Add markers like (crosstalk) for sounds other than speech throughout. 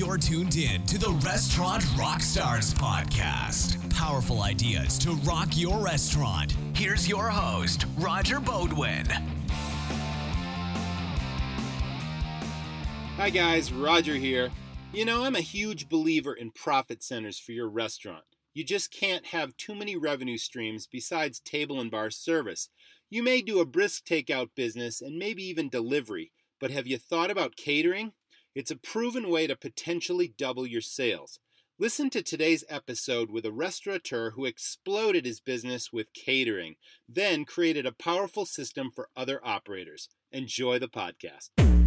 You're tuned in to the Restaurant Rockstars podcast. Powerful ideas to rock your restaurant. Here's your host, Roger Beaudoin. Hi, guys, Roger here. You know, I'm a huge believer in profit centers for your restaurant. You just can't have too many revenue streams besides table and bar service. You may do a brisk takeout business and maybe even delivery, but have you thought about catering? It's a proven way to potentially double your sales. Listen to today's episode with a restaurateur who exploded his business with catering, then created a powerful system for other operators. Enjoy the podcast.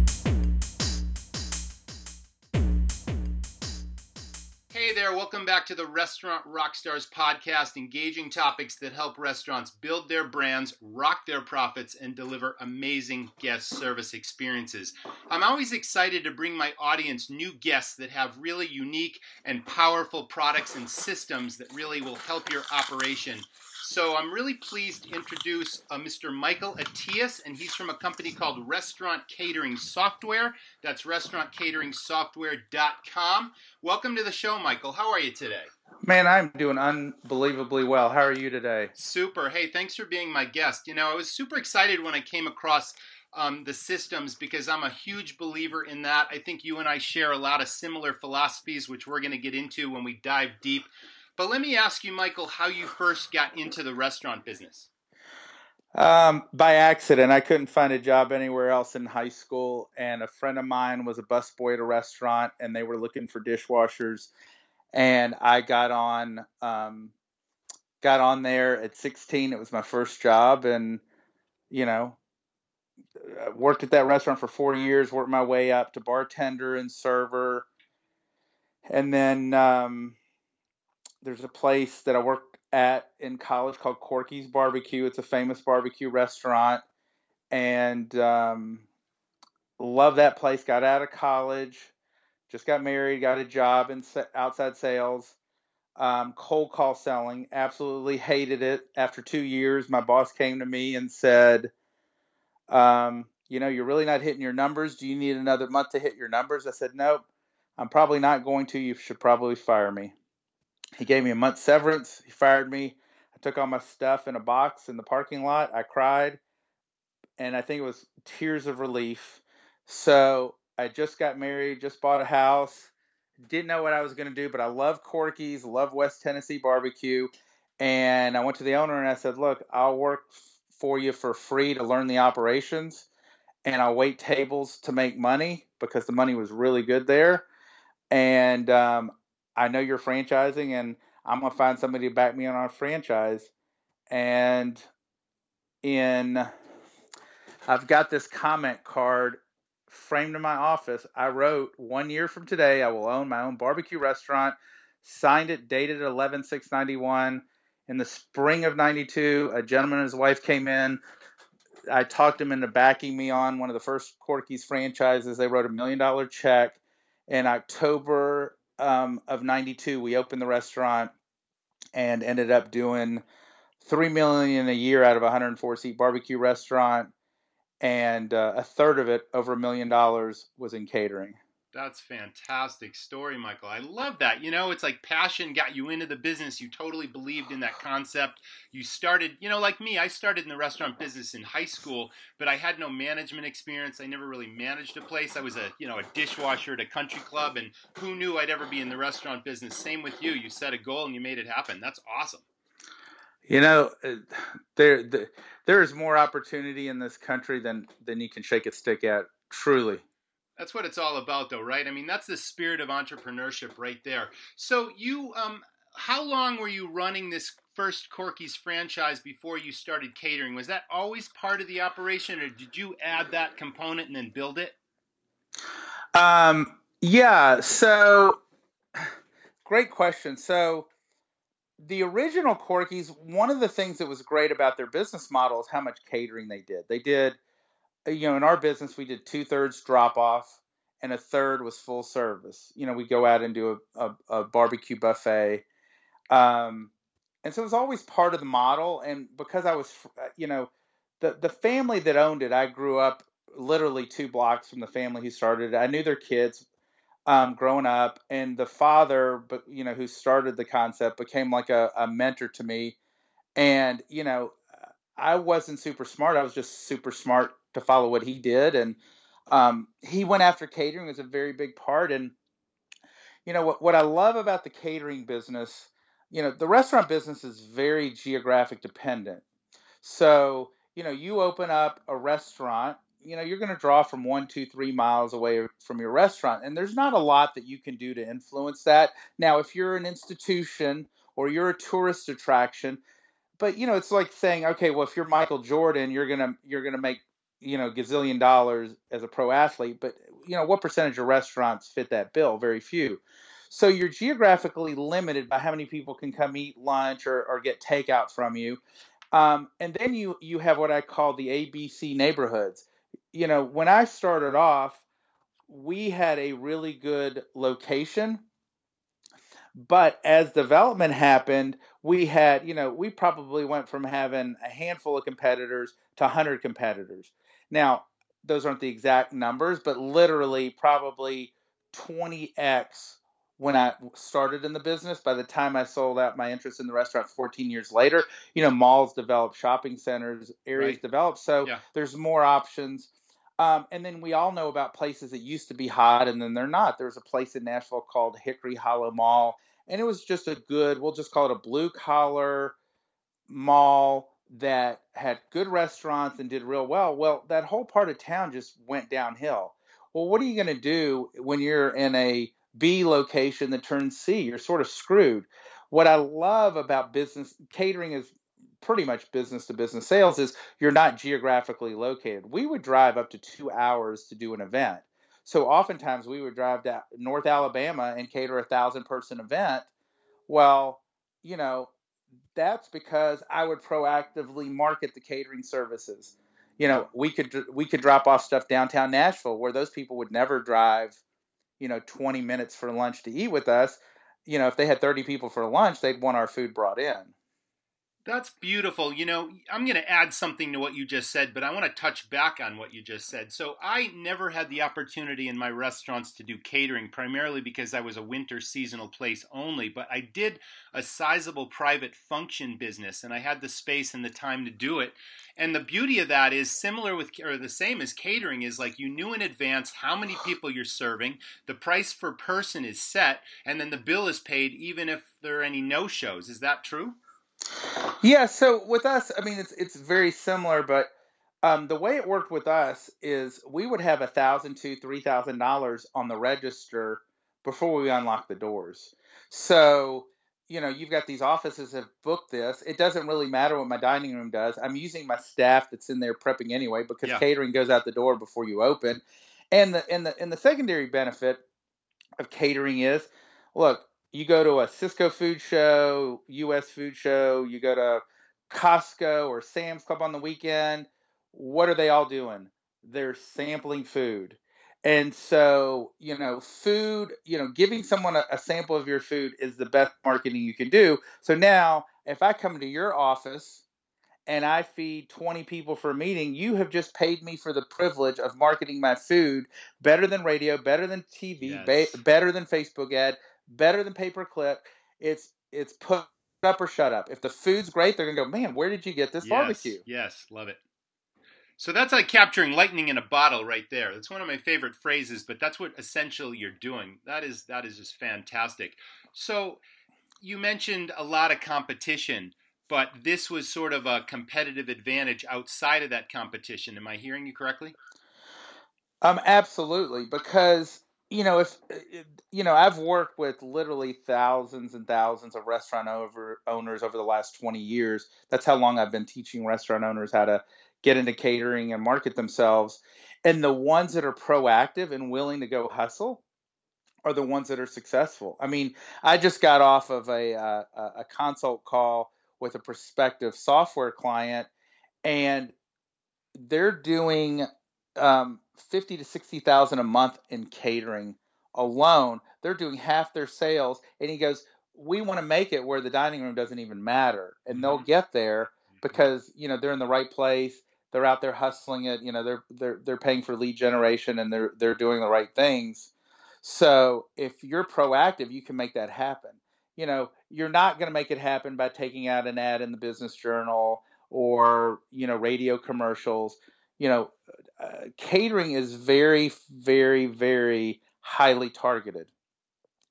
There, welcome back to the Restaurant Rockstars podcast, engaging topics that help restaurants build their brands, rock their profits, and deliver amazing guest service experiences. I'm always excited to bring my audience new guests that have really unique and powerful products and systems that really will help your operation so I'm really pleased to introduce uh, Mr. Michael Attias, and he's from a company called Restaurant Catering Software. That's restaurantcateringsoftware.com. Welcome to the show, Michael. How are you today? Man, I'm doing unbelievably well. How are you today? Super. Hey, thanks for being my guest. You know, I was super excited when I came across um, the systems because I'm a huge believer in that. I think you and I share a lot of similar philosophies, which we're going to get into when we dive deep but let me ask you, Michael, how you first got into the restaurant business. Um, by accident, I couldn't find a job anywhere else in high school, and a friend of mine was a busboy at a restaurant, and they were looking for dishwashers, and I got on, um, got on there at 16. It was my first job, and you know, worked at that restaurant for four years. Worked my way up to bartender and server, and then. Um, there's a place that I worked at in college called Corky's Barbecue. It's a famous barbecue restaurant, and um, love that place. Got out of college, just got married, got a job in outside sales. Um, cold call selling, absolutely hated it. After two years, my boss came to me and said, um, "You know, you're really not hitting your numbers. Do you need another month to hit your numbers?" I said, "Nope, I'm probably not going to. You should probably fire me." He gave me a month severance. He fired me. I took all my stuff in a box in the parking lot. I cried, and I think it was tears of relief. So I just got married, just bought a house, didn't know what I was going to do, but I love Corky's, love West Tennessee barbecue. And I went to the owner and I said, Look, I'll work for you for free to learn the operations, and I'll wait tables to make money because the money was really good there. And um, I know you're franchising and I'm going to find somebody to back me on our franchise. And in, I've got this comment card framed in my office. I wrote, one year from today, I will own my own barbecue restaurant. Signed it, dated 11 691. In the spring of 92, a gentleman and his wife came in. I talked him into backing me on one of the first Corky's franchises. They wrote a million dollar check. In October um, of 92, we opened the restaurant and ended up doing three million a year out of a 104 seat barbecue restaurant, and uh, a third of it, over a million dollars, was in catering. That's fantastic story, Michael. I love that. You know, it's like passion got you into the business. You totally believed in that concept. You started, you know, like me, I started in the restaurant business in high school, but I had no management experience. I never really managed a place. I was a, you know, a dishwasher at a country club, and who knew I'd ever be in the restaurant business? Same with you. You set a goal and you made it happen. That's awesome. You know, uh, there, there there is more opportunity in this country than than you can shake a stick at. Truly, that's what it's all about, though, right? I mean, that's the spirit of entrepreneurship right there. So, you, um, how long were you running this first Corky's franchise before you started catering? Was that always part of the operation, or did you add that component and then build it? Um, yeah. So, great question. So, the original Corky's, one of the things that was great about their business model is how much catering they did. They did you know, in our business, we did two thirds drop off and a third was full service. You know, we go out and do a, a, a barbecue buffet. Um, and so it was always part of the model. And because I was, you know, the, the family that owned it, I grew up literally two blocks from the family who started it. I knew their kids. um, growing up, and the father, but you know, who started the concept, became like a, a mentor to me. And you know, I wasn't super smart. I was just super smart to follow what he did, and um, he went after catering was a very big part. And you know what what I love about the catering business, you know, the restaurant business is very geographic dependent. So you know, you open up a restaurant, you know, you're going to draw from one, two, three miles away from your restaurant, and there's not a lot that you can do to influence that. Now, if you're an institution or you're a tourist attraction, but you know, it's like saying, okay, well, if you're Michael Jordan, you're gonna you're gonna make you know gazillion dollars as a pro athlete, but you know, what percentage of restaurants fit that bill? Very few. So you're geographically limited by how many people can come eat lunch or, or get takeout from you. Um, and then you you have what I call the ABC neighborhoods. You know, when I started off, we had a really good location, but as development happened, we had you know we probably went from having a handful of competitors to 100 competitors. Now those aren't the exact numbers, but literally probably 20x when I started in the business. By the time I sold out my interest in the restaurant 14 years later, you know, malls develop, shopping centers, areas right. develop. So yeah. there's more options. Um, and then we all know about places that used to be hot and then they're not. There's a place in Nashville called Hickory Hollow Mall, and it was just a good, we'll just call it a blue collar mall that had good restaurants and did real well. Well, that whole part of town just went downhill. Well, what are you going to do when you're in a B location that turns C. You're sort of screwed. What I love about business catering is pretty much business to business sales is you're not geographically located. We would drive up to two hours to do an event. So oftentimes we would drive to North Alabama and cater a thousand person event. Well, you know, that's because I would proactively market the catering services. You know, we could we could drop off stuff downtown Nashville where those people would never drive you know 20 minutes for lunch to eat with us you know if they had 30 people for lunch they'd want our food brought in that's beautiful. You know, I'm going to add something to what you just said, but I want to touch back on what you just said. So, I never had the opportunity in my restaurants to do catering, primarily because I was a winter seasonal place only, but I did a sizable private function business and I had the space and the time to do it. And the beauty of that is similar with, or the same as catering, is like you knew in advance how many people you're serving, the price per person is set, and then the bill is paid even if there are any no shows. Is that true? Yeah, so with us, I mean, it's it's very similar, but um, the way it worked with us is we would have a thousand to three thousand dollars on the register before we unlock the doors. So you know, you've got these offices have booked this. It doesn't really matter what my dining room does. I'm using my staff that's in there prepping anyway because yeah. catering goes out the door before you open. And the and the and the secondary benefit of catering is, look, you go to a Sysco food show, US food show, you go to Costco or Sam's Club on the weekend, what are they all doing? They're sampling food. And so, you know, food, you know, giving someone a, a, sample of your food is the best marketing you can do. So now, if I come to your office and I feed 20 people for a meeting, you have just paid me for the privilege of marketing my food better than radio, better than TV, yes. ba- better than Facebook ad, better than pay per click. It's it's put up or shut up. If the food's great, they're gonna go, man, where did you get this yes, barbecue? Yes, love it. So that's like capturing lightning in a bottle right there. That's one of my favorite phrases, but that's what essentially you're doing. That is that is just fantastic. So you mentioned a lot of competition, but this was sort of a competitive advantage outside of that competition. Am I hearing you correctly? Um, absolutely, because you know, if you know, I've worked with literally thousands and thousands of restaurant over, owners over the last 20 years. That's how long I've been teaching restaurant owners how to get into catering and market themselves. And the ones that are proactive and willing to go hustle are the ones that are successful. I mean, I just got off of a uh, a consult call with a prospective software client, and they're doing um, fifty to sixty thousand a month in catering alone. They're doing half their sales, and he goes, "We want to make it where the dining room doesn't even matter, and they'll mm-hmm. get there mm-hmm. because you know they're in the right place. They're out there hustling it. You know, they're they're they're paying for lead generation, and they're they're doing the right things. So if you're proactive, you can make that happen. You know, you're not going to make it happen by taking out an ad in the business journal or, you know, radio commercials. You know, uh, catering is very, very, very highly targeted.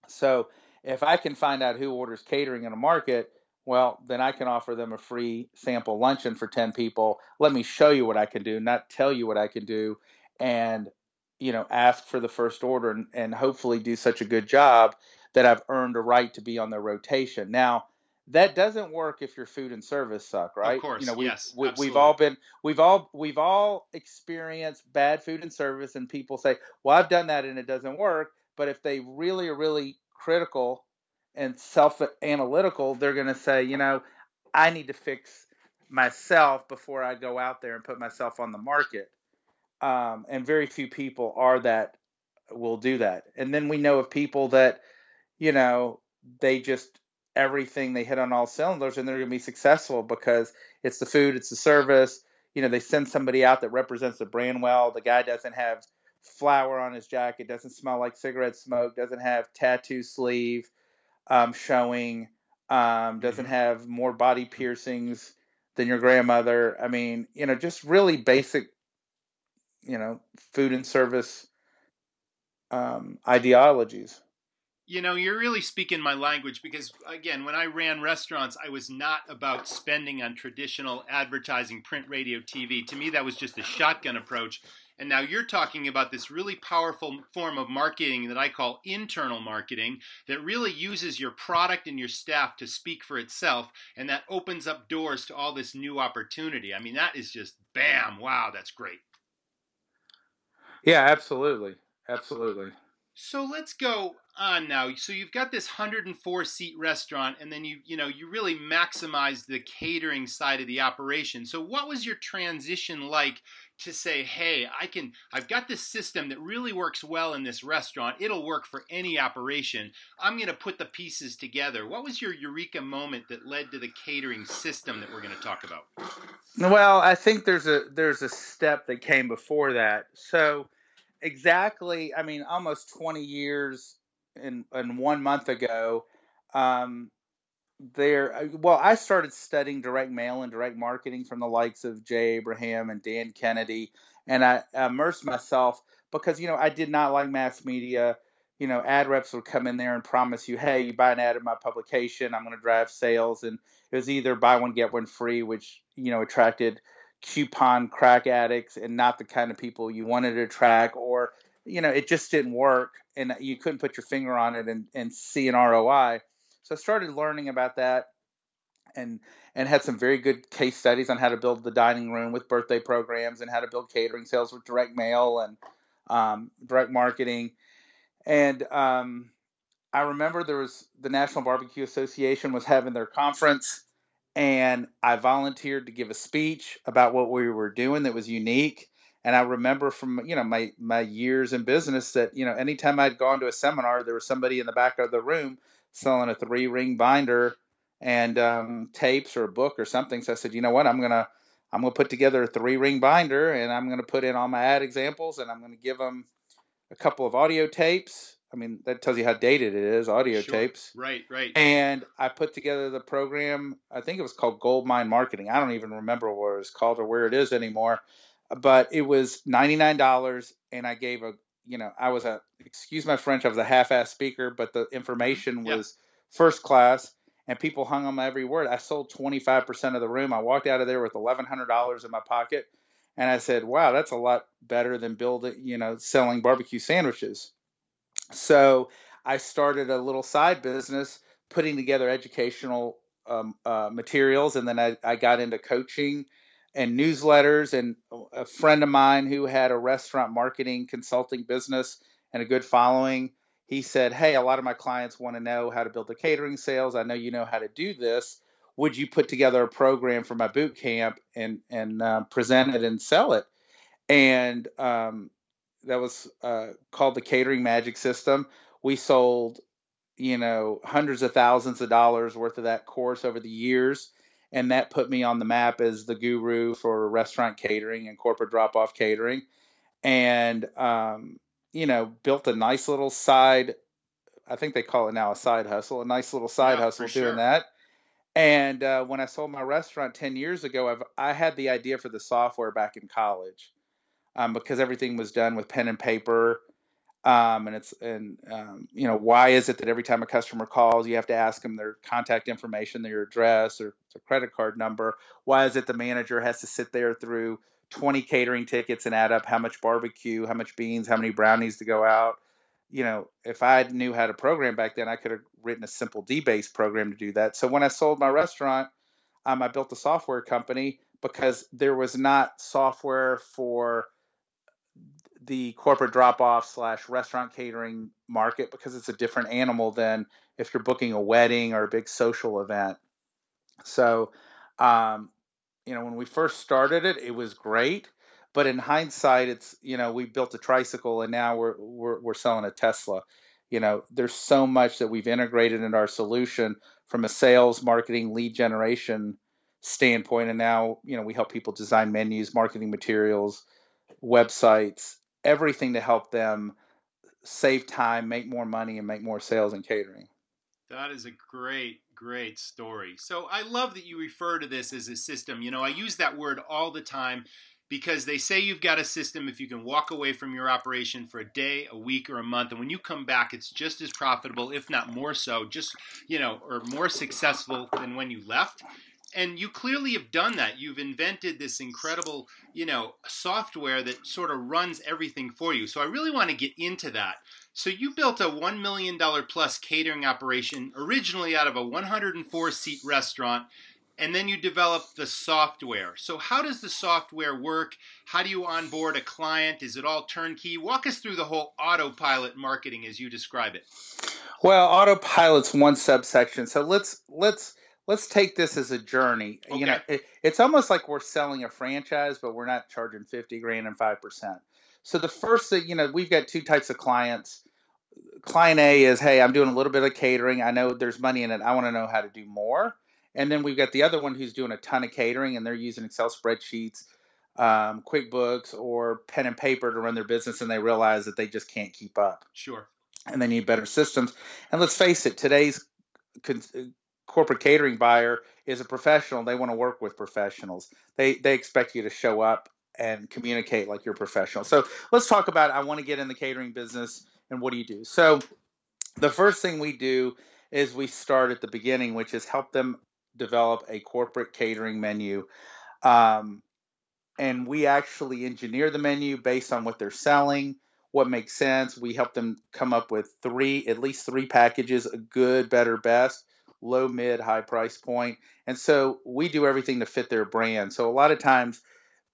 So if I can find out who orders catering in a market, well, then I can offer them a free sample luncheon for 10 people. Let me show you what I can do, not tell you what I can do, and you know, ask for the first order and, and hopefully do such a good job that I've earned a right to be on their rotation. Now, that doesn't work if your food and service suck, right? Of course, you know, we, yes, we, we've all been, we've all, we've all experienced bad food and service, and people say, "Well, I've done that and it doesn't work." But if they really are really critical and self analytical, they're going to say, you know, I need to fix myself before I go out there and put myself on the market. Um, and very few people are that will do that. And then we know of people that, you know, they just everything they hit on all cylinders and they're going to be successful because it's the food, it's the service. You know, they send somebody out that represents the brand well. The guy doesn't have flour on his jacket, doesn't smell like cigarette smoke, doesn't have tattoo sleeve um, showing, um, doesn't mm-hmm. have more body piercings than your grandmother. I mean, you know, just really basic, you know, food and service um, ideologies. You know, you're really speaking my language because, again, when I ran restaurants, I was not about spending on traditional advertising, print, radio, TV. To me, that was just a shotgun approach. And now you're talking about this really powerful form of marketing that I call internal marketing that really uses your product and your staff to speak for itself. And that opens up doors to all this new opportunity. I mean, that is just bam, wow, that's great. Yeah, absolutely. Absolutely. So let's go on now. So you've got this 104 seat restaurant, and then you you know you really maximize the catering side of the operation. So what was your transition like to say, hey, I can I've got this system that really works well in this restaurant. It'll work for any operation. I'm going to put the pieces together. What was your eureka moment that led to the catering system that we're going to talk about? Well, I think there's a there's a step that came before that. So exactly, I mean, almost 20 years and and one month ago, um, there. Uh, well, I started studying direct mail and direct marketing from the likes of Jay Abraham and Dan Kennedy, and I immersed myself because you know I did not like mass media. You know, ad reps would come in there and promise you, "Hey, you buy an ad in my publication, I'm going to drive sales," and it was either buy one get one free, which you know attracted coupon crack addicts and not the kind of people you wanted to attract, or you know it just didn't work and you couldn't put your finger on it and, and see an roi so i started learning about that and and had some very good case studies on how to build the dining room with birthday programs and how to build catering sales with direct mail and um, direct marketing and um, i remember there was the national barbecue association was having their conference and I volunteered to give a speech about what we were doing that was unique. And I remember from you know my my years in business that you know anytime I'd gone to a seminar, there was somebody in the back of the room selling a three ring binder and um, tapes or a book or something. So I said, you know what, I'm gonna I'm gonna put together a three ring binder and I'm gonna put in all my ad examples and I'm gonna give them a couple of audio tapes I mean, that tells you how dated it is, audio sure. tapes. Right, right. And I put together the program, I think it was called Gold Mine Marketing. I don't even remember what it was called or where it is anymore. But it was $99 and I gave a, you know, I was a, excuse my French, I was a half ass speaker, but the information was first class and people hung on my every word. I sold 25% of the room. I walked out of there with $1,100 in my pocket. And I said, wow, that's a lot better than building, you know, selling barbecue sandwiches. So I started a little side business putting together educational um, uh, materials, and then I, I got into coaching and newsletters. And a friend of mine who had a restaurant marketing consulting business and a good following, he said, "Hey, a lot of my clients want to know how to build their catering sales. I know you know how to do this. Would you put together a program for my boot camp and and uh, present it and sell it?" And um, that was uh, called the Catering Magic System. We sold, you know, hundreds of thousands of dollars worth of that course over the years, and that put me on the map as the guru for restaurant catering and corporate drop-off catering. And um, you know, built a nice little side. I think they call it now a side hustle, a nice little side Yeah, hustle doing sure. that. And uh, when I sold my restaurant 10 years ago, I've, I had the idea for the software back in college um, because everything was done with pen and paper. Um, and it's, and, um, you know, why is it that every time a customer calls, you have to ask them their contact information, their address, or their credit card number? Why is it the manager has to sit there through 20 catering tickets and add up how much barbecue, how much beans, how many brownies to go out? you know, if I knew how to program back then, I could have written a simple dBase program to do that. So when I sold my restaurant, um, I built a software company because there was not software for the corporate drop-off slash restaurant catering market because it's a different animal than if you're booking a wedding or a big social event. So, um, you know, when we first started it, it was great but in hindsight, it's you know we built a tricycle and now we're we're we're selling a Tesla. You know, there's so much that we've integrated in our solution from a sales, marketing, lead generation standpoint, and now you know we help people design menus, marketing materials, websites, everything to help them save time, make more money, and make more sales in catering. That is a great, great story. So I love that you refer to this as a system. You know, I use that word all the time because they say you've got a system if you can walk away from your operation for a day, a week, or a month, and when you come back, it's just as profitable, if not more so, just, you know, or more successful than when you left. And you clearly have done that. You've invented this incredible, you know, software that sort of runs everything for you. So I really want to get into that. So you built a $1 million plus catering operation originally out of a 104 seat restaurant and then you develop the software. So, how does the software work? How do you onboard a client? Is it all turnkey? Walk us through the whole autopilot marketing as you describe it. Well, autopilot's one subsection. So let's let's let's take this as a journey. Okay. You know, it, it's almost like we're selling a franchise, but we're not charging fifty grand and five percent. So the first thing, you know, we've got two types of clients. Client A is, hey, I'm doing a little bit of catering. I know there's money in it. I want to know how to do more. And then we've got the other one who's doing a ton of catering and they're using Excel spreadsheets, um, QuickBooks, or pen and paper to run their business and they realize that they just can't keep up. Sure. And they need better systems. And let's face it, today's corporate catering buyer is a professional. They want to work with professionals. They they expect you to show up and communicate like you're professional. So let's talk about I want to get in the catering business and what do you do? So the first thing we do is we start at the beginning, which is help them develop a corporate catering menu. Um, and we actually engineer the menu based on what they're selling, what makes sense. We help them come up with three, at least three packages a good, better, best, low, mid, high price point. And so we do everything to fit their brand. So a lot of times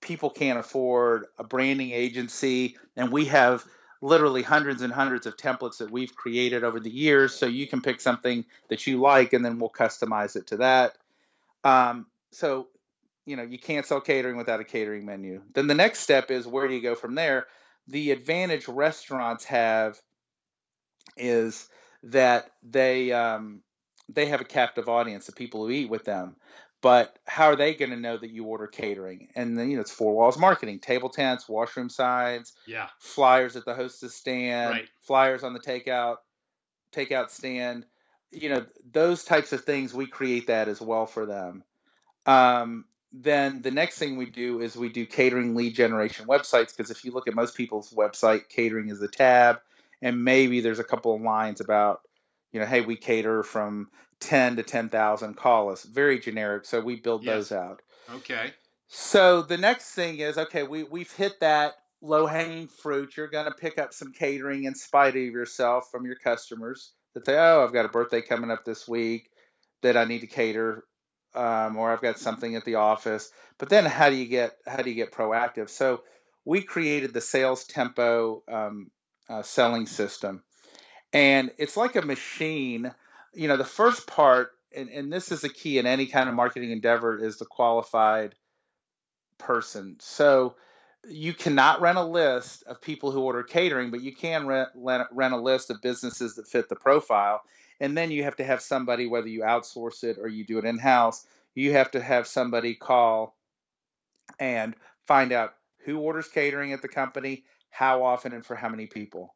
people can't afford a branding agency, and we have literally hundreds and hundreds of templates that we've created over the years. So you can pick something that you like, and then we'll customize it to that. Um, so, you know, you can't sell catering without a catering menu. Then the next step is where do you go from there? The advantage restaurants have is that they um, they have a captive audience of people who eat with them but how are they going to know that you order catering? And then you know it's four walls marketing, table tents, washroom signs, yeah, flyers at the hostess stand, right. flyers on the takeout takeout stand. You know those types of things. We create that as well for them. Um, then the next thing we do is we do catering lead generation websites because if you look at most people's website, catering is a tab, and maybe there's a couple of lines about you know, hey, we cater from 10 to 10,000 call us. Very generic. So we build Yes. those out. Okay. So the next thing is okay, we, we've hit that low hanging fruit. You're going to pick up some catering in spite of yourself from your customers that say, oh, I've got a birthday coming up this week that I need to cater. Um, or I've got something at the office, but then how do you get how do you get proactive? So we created the sales tempo um, uh, selling system, and it's like a machine. You know the first part and, and this is the key in any kind of marketing endeavor is the qualified person. So you cannot rent a list of people who order catering but you can rent, rent, a list of businesses that fit the profile. And then you have to have somebody whether you outsource it or you do it in-house you have to have somebody call and find out who orders catering at the company how often, and for how many people.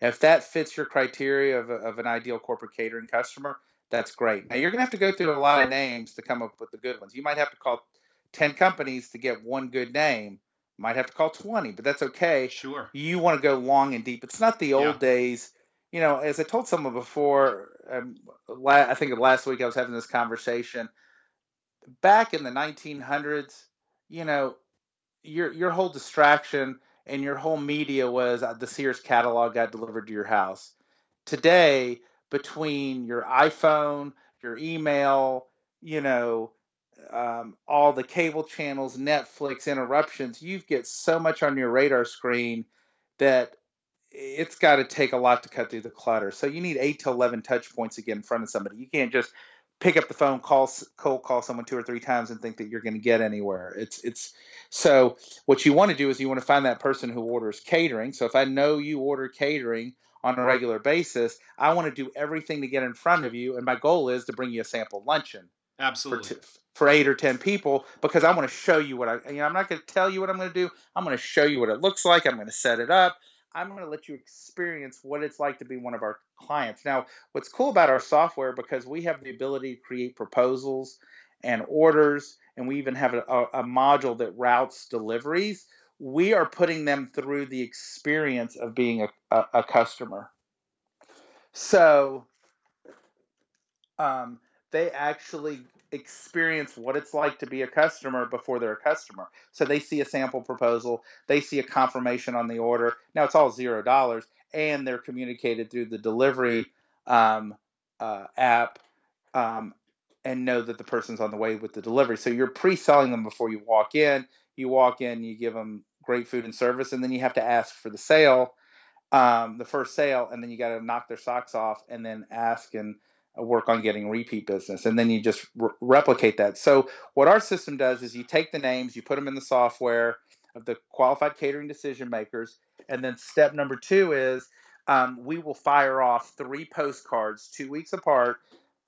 If that fits your criteria of, a, of an ideal corporate catering customer, that's great. Now you're going to have to go through a lot of names to come up with the good ones. You might have to call 10 companies to get one good name. Might have to call 20, but that's okay. Sure. You want to go long and deep. It's not the old yeah. days. You know, as I told someone before, um, I think last week I was having this conversation. Back in the 1900s, you know, your your whole distraction and your whole media was uh, the Sears catalog got delivered to your house. Today, between your iPhone, your email, you know, um, all the cable channels, Netflix interruptions, you've get so much on your radar screen that it's got to take a lot to cut through the clutter. So you need eight to eleven touch points to get in front of somebody. You can't just pick up the phone, call cold call someone two or three times and think that you're going to get anywhere. It's it's so what you want to do is you want to find that person who orders catering. So if I know you order catering on a regular basis, I want to do everything to get in front of you, and my goal is to bring you a sample luncheon. Absolutely. For, t- for eight or ten people because I want to show you what I. You know, I'm not going to tell you what I'm going to do. I'm going to show you what it looks like. I'm going to set it up. I'm going to let you experience what it's like to be one of our clients. Now, what's cool about our software because we have the ability to create proposals and orders, and we even have a, a, module that routes deliveries. We are putting them through the experience of being a, a, a customer. So um, they actually experience what it's like to be a customer before they're a customer. So they see a sample proposal, they see a confirmation on the order. Now it's all zero dollars, and they're communicated through the delivery um, uh, app um, and know that the person's on the way with the delivery. So you're pre-selling them before you walk in. You walk in, you give them great food and service, and then you have to ask for the sale, um, the first sale, and then you got to knock their socks off and then ask and work on getting repeat business and then you just re- replicate that. So what our system does is you take the names you put them in the software of the qualified catering decision makers and then step number two is um, we will fire off three postcards two weeks apart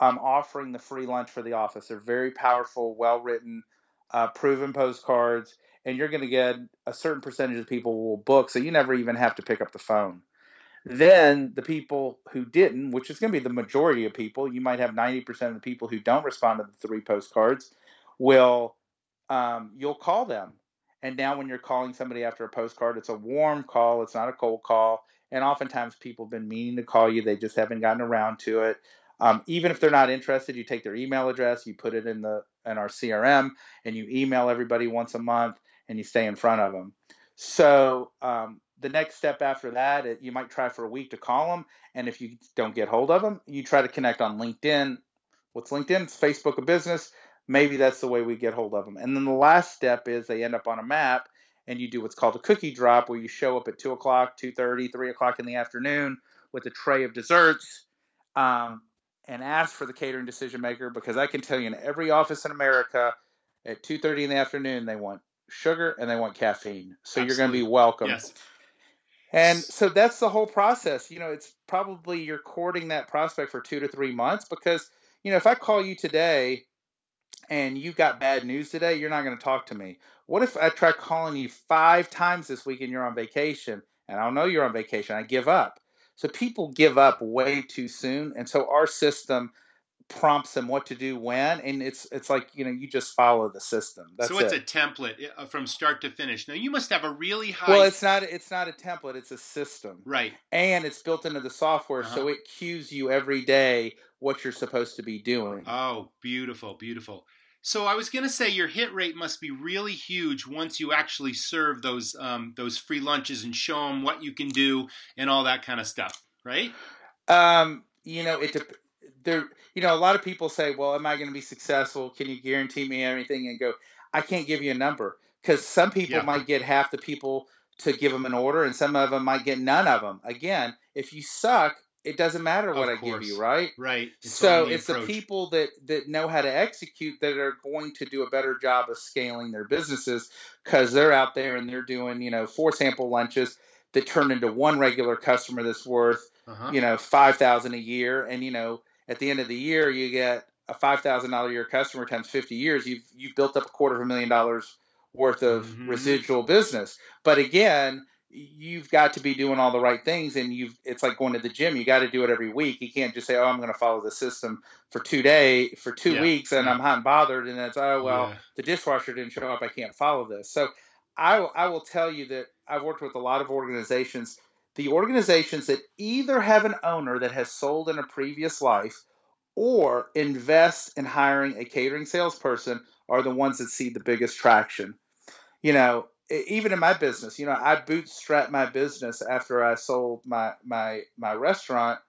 um, offering the free lunch for the office. They're very powerful well written uh, proven postcards and you're going to get a certain percentage of people will book so you never even have to pick up the phone then the people who didn't, which is going to be the majority of people, you might have 90% of the people who don't respond to the three postcards, will um, you'll call them. And now when you're calling somebody after a postcard, it's a warm call, it's not a cold call. And oftentimes people have been meaning to call you, they just haven't gotten around to it. Um, even if they're not interested, you take their email address, you put it in the in our CRM, and you email everybody once a month, and you stay in front of them. So um, the next step after that, it, you might try for a week to call them, and if you don't get hold of them, you try to connect on LinkedIn. What's LinkedIn? It's Facebook of business. Maybe that's the way we get hold of them. And then the last step is they end up on a map, and you do what's called a cookie drop, where you show up at two o'clock, two thirty, three o'clock in the afternoon with a tray of desserts. Um, and ask for the catering decision maker because I can tell you in every office in America at 2:30 in the afternoon they want sugar and they want caffeine. So Absolutely. you're going to be welcome. Yes. And so that's the whole process. You know, it's probably you're courting that prospect for two to three months because, you know, if I call you today and you got bad news today, you're not going to talk to me. What if I try calling you five times this week and you're on vacation and I don't know you're on vacation? I give up. So people give up way too soon. And so our system prompts them what to do when and it's it's like you know you just follow the system That's so it's it. a template uh, from start to finish now you must have a really high well it's not it's not a template it's a system right and it's built into the software uh-huh. so it cues you every day what you're supposed to be doing oh beautiful beautiful so I was going to say your hit rate must be really huge once you actually serve those um, those free lunches and show them what you can do and all that kind of stuff, right? Um, you know, it there, you know, a lot of people say, "Well, am I going to be successful? Can you guarantee me everything?" And go, "I can't give you a number because some people yeah. might get half the people to give them an order, and some of them might get none of them. Again, if you suck, it doesn't matter what I give you, right? Right. It's so it's approach. the people that that know how to execute that are going to do a better job of scaling their businesses because they're out there and they're doing, you know, four sample lunches that turn into one regular customer that's worth, uh-huh. you know, five thousand a year, and you know at the end of the year you get a five thousand dollar year customer times fifty years, you've you've built up a quarter of a million dollars worth of mm-hmm. residual business. But again, you've got to be doing all the right things and you've it's like going to the gym you got to do it every week you can't just say oh i'm going to follow the system for two day for two yeah. weeks and yeah. i'm hot and bothered and it's oh well yeah. the dishwasher didn't show up i can't follow this so I, I will tell you that i've worked with a lot of organizations the organizations that either have an owner that has sold in a previous life or invest in hiring a catering salesperson are the ones that see the biggest traction you know even in my business, you know, I bootstrapped my business after I sold my my my restaurant.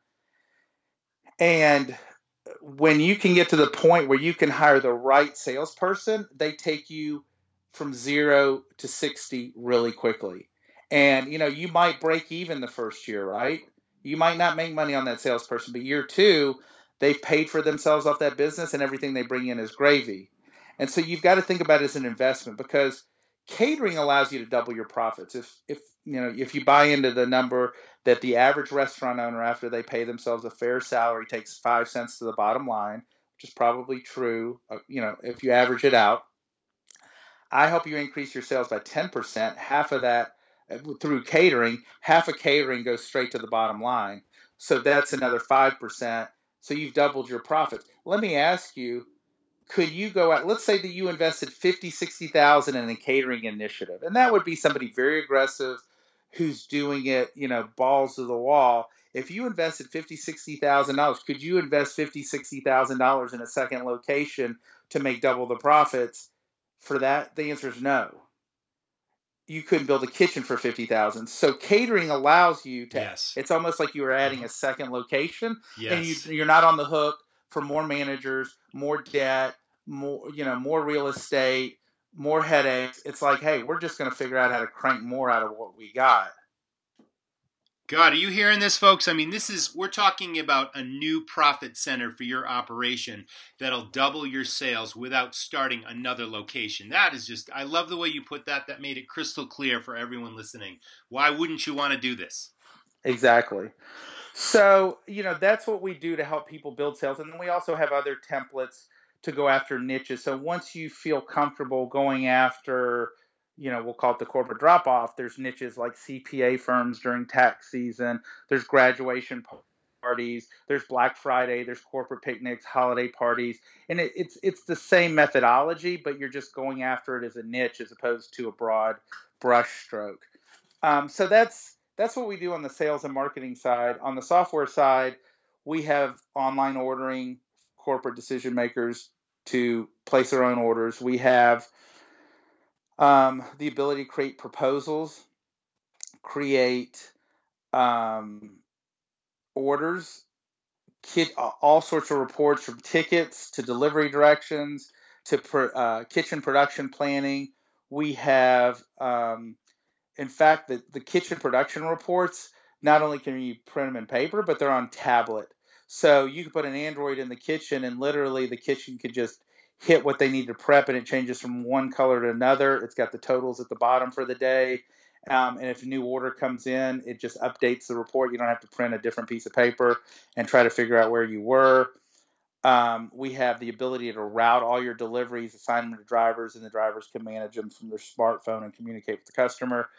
And when you can get to the point where you can hire the right salesperson, they take you from zero to 60 really quickly. And, you know, you might break even the first year, right? You might not make money on that salesperson, but year two, they've paid for themselves off that business and everything they bring in is gravy. And so you've got to think about it as an investment because – catering allows you to double your profits. If if you know if you buy into the number that the average restaurant owner after they pay themselves a fair salary takes five cents to the bottom line, which is probably true. Uh, you know if you average it out, I help you increase your sales by ten percent. Half of that through catering, half of catering goes straight to the bottom line. So that's another five percent. So you've doubled your profits. Let me ask you, could you go out let's say that you invested 50 60000 in a catering initiative and that would be somebody very aggressive who's doing it you know balls to the wall if you invested 50 60000 dollars could you invest 50 60000 dollars in a second location to make double the profits for that the answer is no you couldn't build a kitchen for 50000 so catering allows you to yes. it's almost like you were adding a second location yes. and you, you're not on the hook for more managers, more debt, more you know, more real estate, more headaches. It's like, hey, we're just going to figure out how to crank more out of what we got. God, are you hearing this, folks? I mean, this is, we're talking about a new profit center for your operation that'll double your sales without starting another location. That is just, I love the way you put that. That made it crystal clear for everyone listening. Why wouldn't you want to do this? Exactly. So, you know, that's what we do to help people build sales. And then we also have other templates to go after niches. So once you feel comfortable going after, you know, we'll call it the corporate drop off, there's niches like CPA firms during tax season, there's graduation parties, there's Black Friday, there's corporate picnics, holiday parties, and it, it's it's the same methodology, but you're just going after it as a niche as opposed to a broad brush stroke. Um, so that's that's what we do on the sales and marketing side. On the software side, we have online ordering, corporate decision makers to place their own orders. We have um, the ability to create proposals, create um, orders, kit, all sorts of reports from tickets to delivery directions to uh, kitchen production planning. We have um, in fact, the, the kitchen production reports not only can you print them in paper, but they're on tablet. So you can put an Android in the kitchen, and literally the kitchen could just hit what they need to prep, and it changes from one color to another. It's got the totals at the bottom for the day. Um, and if a new order comes in, it just updates the report. You don't have to print a different piece of paper and try to figure out where you were. Um, we have the ability to route all your deliveries, assign them to drivers, and the drivers can manage them from their smartphone and communicate with the customer.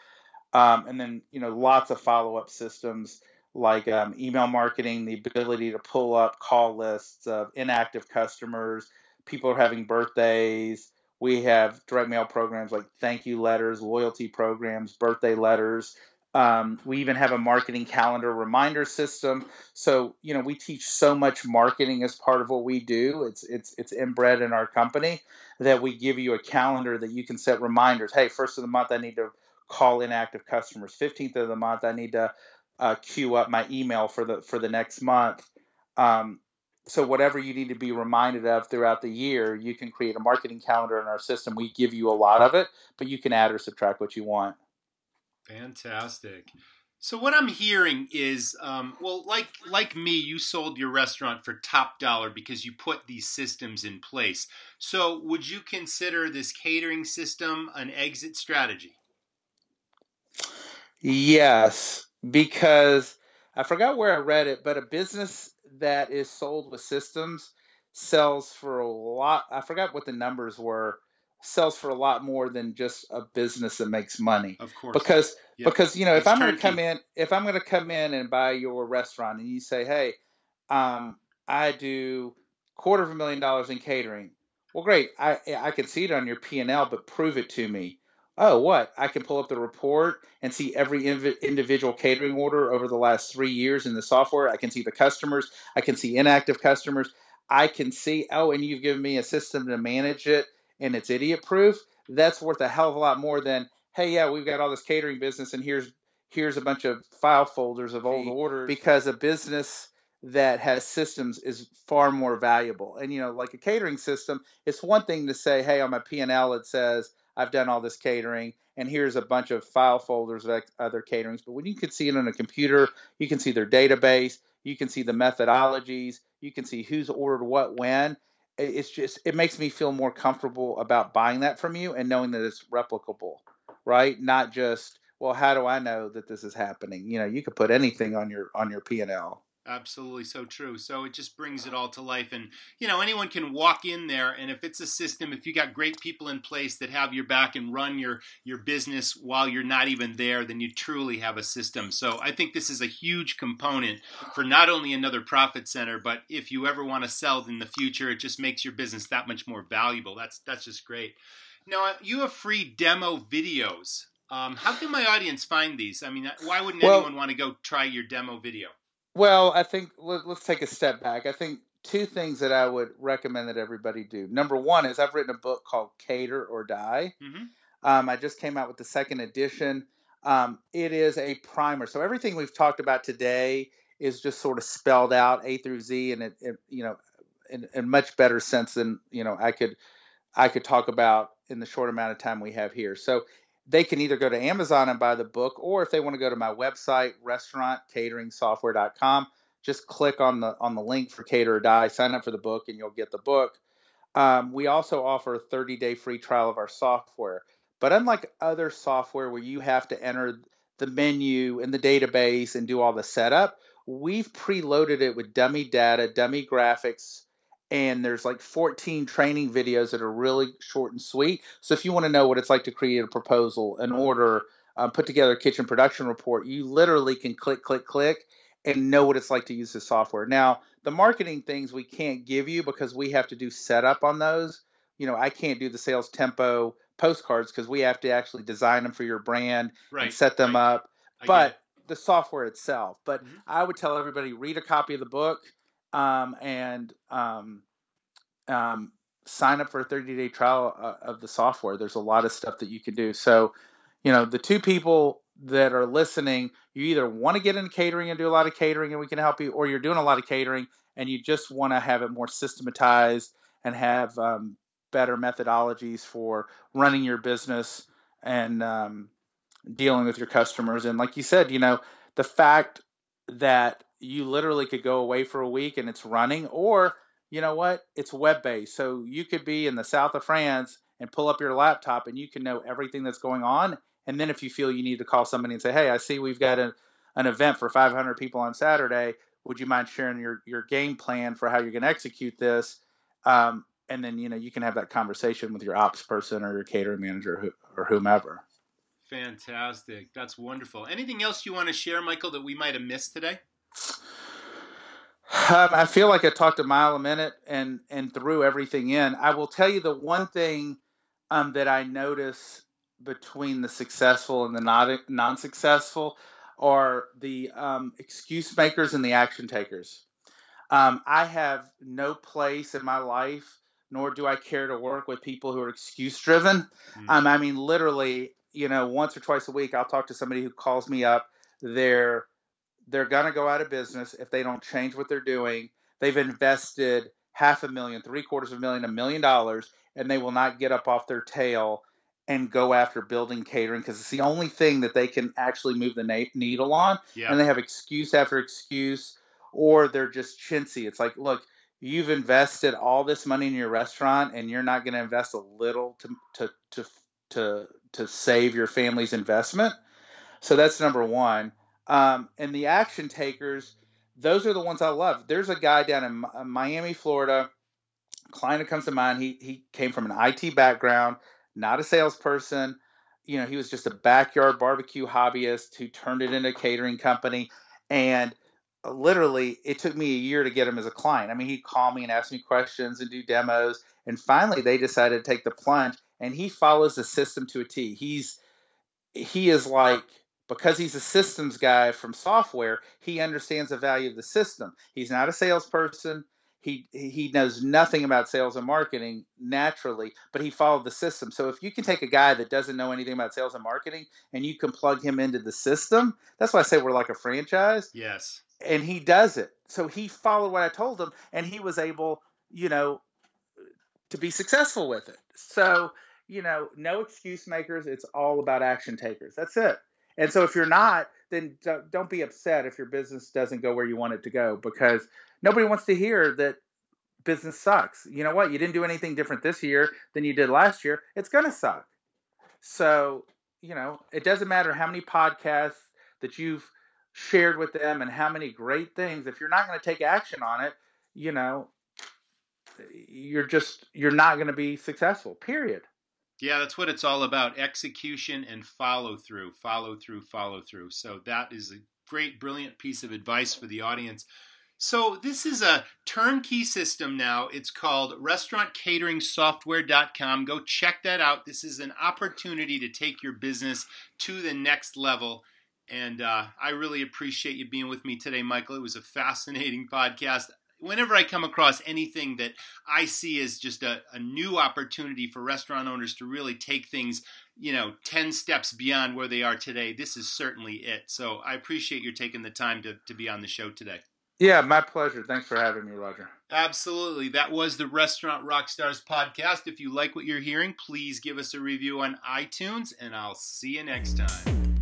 Um, and then, you know, lots of follow up systems like um, email marketing, the ability to pull up call lists of inactive customers, people are having birthdays. We have direct mail programs like thank you letters, loyalty programs, birthday letters, um, we even have a marketing calendar reminder system. So you know we teach so much marketing as part of what we do. It's it's it's inbred in our company that we give you a calendar that you can set reminders. Hey, first of the month I need to call inactive customers. Fifteenth of the month I need to uh, queue up my email for the for the next month. Um, so whatever you need to be reminded of throughout the year, you can create a marketing calendar in our system. We give you a lot of it, but you can add or subtract what you want. Fantastic. So what I'm hearing is, um, well, like like me, you sold your restaurant for top dollar because you put these systems in place. So would you consider this catering system an exit strategy? Yes, because I forgot where I read it, but a business that is sold with systems sells for a lot. I forgot what the numbers were sells for a lot more than just a business that makes money. Of course. Because Yep. because you know if I'm going to come in if I'm going to come in and buy your restaurant and you say hey um, I do quarter of a million dollars in catering well great I I can see it on your P and L but prove it to me oh what? I can pull up the report and see every inv- individual catering order over the last three years in the software. I can see the customers. I can see inactive customers. I can see oh and you've given me a system to manage it and it's idiot proof that's worth a hell of a lot more than hey yeah we've got all this catering business and here's here's a bunch of file folders of old orders. because a business that has systems is far more valuable. And you know like a catering system it's one thing to say hey on my p&l it says i've done all this catering and here's a bunch of file folders of other caterings. But when you can see it on a computer you can see their database you can see the methodologies you can see who's ordered what when it's just it makes me feel more comfortable about buying that from you and knowing that it's replicable right? Not just well how do i know that this is happening? You know you could put anything on your on your p&l Absolutely so true. So it just brings it all to life. And, you know, anyone can walk in there and if it's a system, if you got great people in place that have your back and run your, your business while you're not even there, then you truly have a system. So I think this is a huge component for not only another profit center, but if you ever want to sell in the future, it just makes your business that much more valuable. That's, that's just great. Now, you have free demo videos. Um, how can my audience find these? I mean, why wouldn't Well- anyone want to go try your demo video? Well, I think let, let's take a step back. I think two things that I would recommend that everybody do. Number one is I've written a book called Cater or Die. hmm Um, I just came out with the second edition. Um, it is a primer. So everything we've talked about today is just sort of spelled out A through Z, and it, it you know, in, in much better sense than you know I could I could talk about in the short amount of time we have here. So they can either go to Amazon and buy the book, or if they want to go to my website, restaurantcateringsoftware.com, just click on the on the link for Cater or Die, sign up for the book, and you'll get the book. Um, we also offer a 30 day free trial of our software. But unlike other software where you have to enter the menu and the database and do all the setup, we've preloaded it with dummy data, dummy graphics, and there's like 14 training videos that are really short and sweet. So if you want to know what it's like to create a proposal, an order, uh, put together a kitchen production report, you literally can click, click, click, and know what it's like to use the software. Now, the marketing things we can't give you because we have to do setup on those. You know, I can't do the sales tempo postcards because we have to actually design them for your brand Right. and set them right. up. I But the software itself. But Mhm. I would tell everybody read a copy of the book um, and um, um, sign up for a 30 day trial uh, of the software. There's a lot of stuff that you can do. So, you know, the two people that are listening, you either want to get into catering and do a lot of catering and we can help you, or you're doing a lot of catering and you just want to have it more systematized and have um, better methodologies for running your business and um, dealing with your customers. And like you said, you know, the fact that you literally could go away for a week and it's running, or you know what, it's web based. So you could be in the south of France and pull up your laptop and you can know everything that's going on. And then if you feel you need to call somebody and say, hey, I see we've got a, an event for 500 people on Saturday. Would you mind sharing your, your game plan for how you're going to execute this? Um, and then you know you can have that conversation with your ops person or your catering manager or, or whomever. Fantastic. That's wonderful. Anything else you want to share, Michael, that we might have missed today? Um, I feel like I talked a mile a minute and and threw everything in. I will tell you the one thing um, that I notice between the successful and the not non-successful are the um, excuse makers and the action takers. Um, I have no place in my life, nor do I care to work with people who are excuse driven. Mm. Um, I mean, literally, you know, once or twice a week, I'll talk to somebody who calls me up. They're they're gonna go out of business if they don't change what they're doing. They've invested half a million, three quarters of a million, a million dollars, and they will not get up off their tail and go after building catering because it's the only thing that they can actually move the na- needle on. Yeah. And they have excuse after excuse, or they're just chintzy. It's like, look, you've invested all this money in your restaurant, and you're not going to invest a little to to to to to save your family's investment. So that's number one. Um, and the action takers, those are the ones I love. There's a guy down in Miami, Florida. client comes to mind, he he came from an IT background, not a salesperson. You know, he was just a backyard barbecue hobbyist who turned it into a catering company. And literally, it took me a year to get him as a client. I mean, he'd call me and ask me questions and do demos. And finally, they decided to take the plunge. And he follows the system to a T. He's he is like because he's a systems guy from software, he understands the value of the system. He's not a salesperson. He he knows nothing about sales and marketing naturally, but he followed the system. So if you can take a guy that doesn't know anything about sales and marketing and you can plug him into the system, that's why I say we're like a franchise. Yes. And he does it. So he followed what I told him and he was able, you know, to be successful with it. So, you know, no excuse makers, it's all about action takers. That's it. And so if you're not, then don't be upset if your business doesn't go where you want it to go because nobody wants to hear that business sucks. You know what? You didn't do anything different this year than you did last year. It's going to suck. So, you know, it doesn't matter how many podcasts that you've shared with them and how many great things. If you're not going to take action on it, you know, you're just you're not going to be successful. Period. Yeah, that's what it's all about execution and follow through, follow through, follow through. So, that is a great, brilliant piece of advice for the audience. So, this is a turnkey system now. It's called restaurantcateringsoftware.com. Go check that out. This is an opportunity to take your business to the next level. And uh, I really appreciate you being with me today, Michael. It was a fascinating (laughs) podcast whenever I come across anything that I see as just a, a, new opportunity for restaurant owners to really take things, you know, 10 steps beyond where they are today, this is certainly it. So I appreciate you taking the time to, to be on the show today. Yeah, my pleasure. Thanks for having me, Roger. Absolutely. That was the Restaurant Rockstars podcast. If you like what you're hearing, please give us a review on iTunes, and I'll see you next time.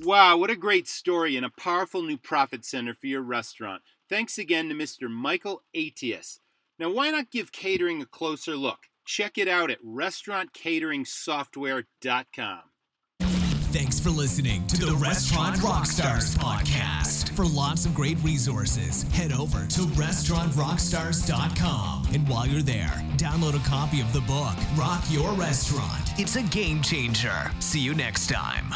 Wow, what a great story and a powerful new profit center for your restaurant. Thanks again to Mr. Michael Attias. Now, why not give catering a closer look? Check it out at restaurantcateringsoftware.com. Thanks for listening to the, the Restaurant Rockstars podcast. For lots of great resources, head over to restaurantrockstars.com. And while you're there, download a copy of the book, Rock Your Restaurant. It's a game changer. See you next time.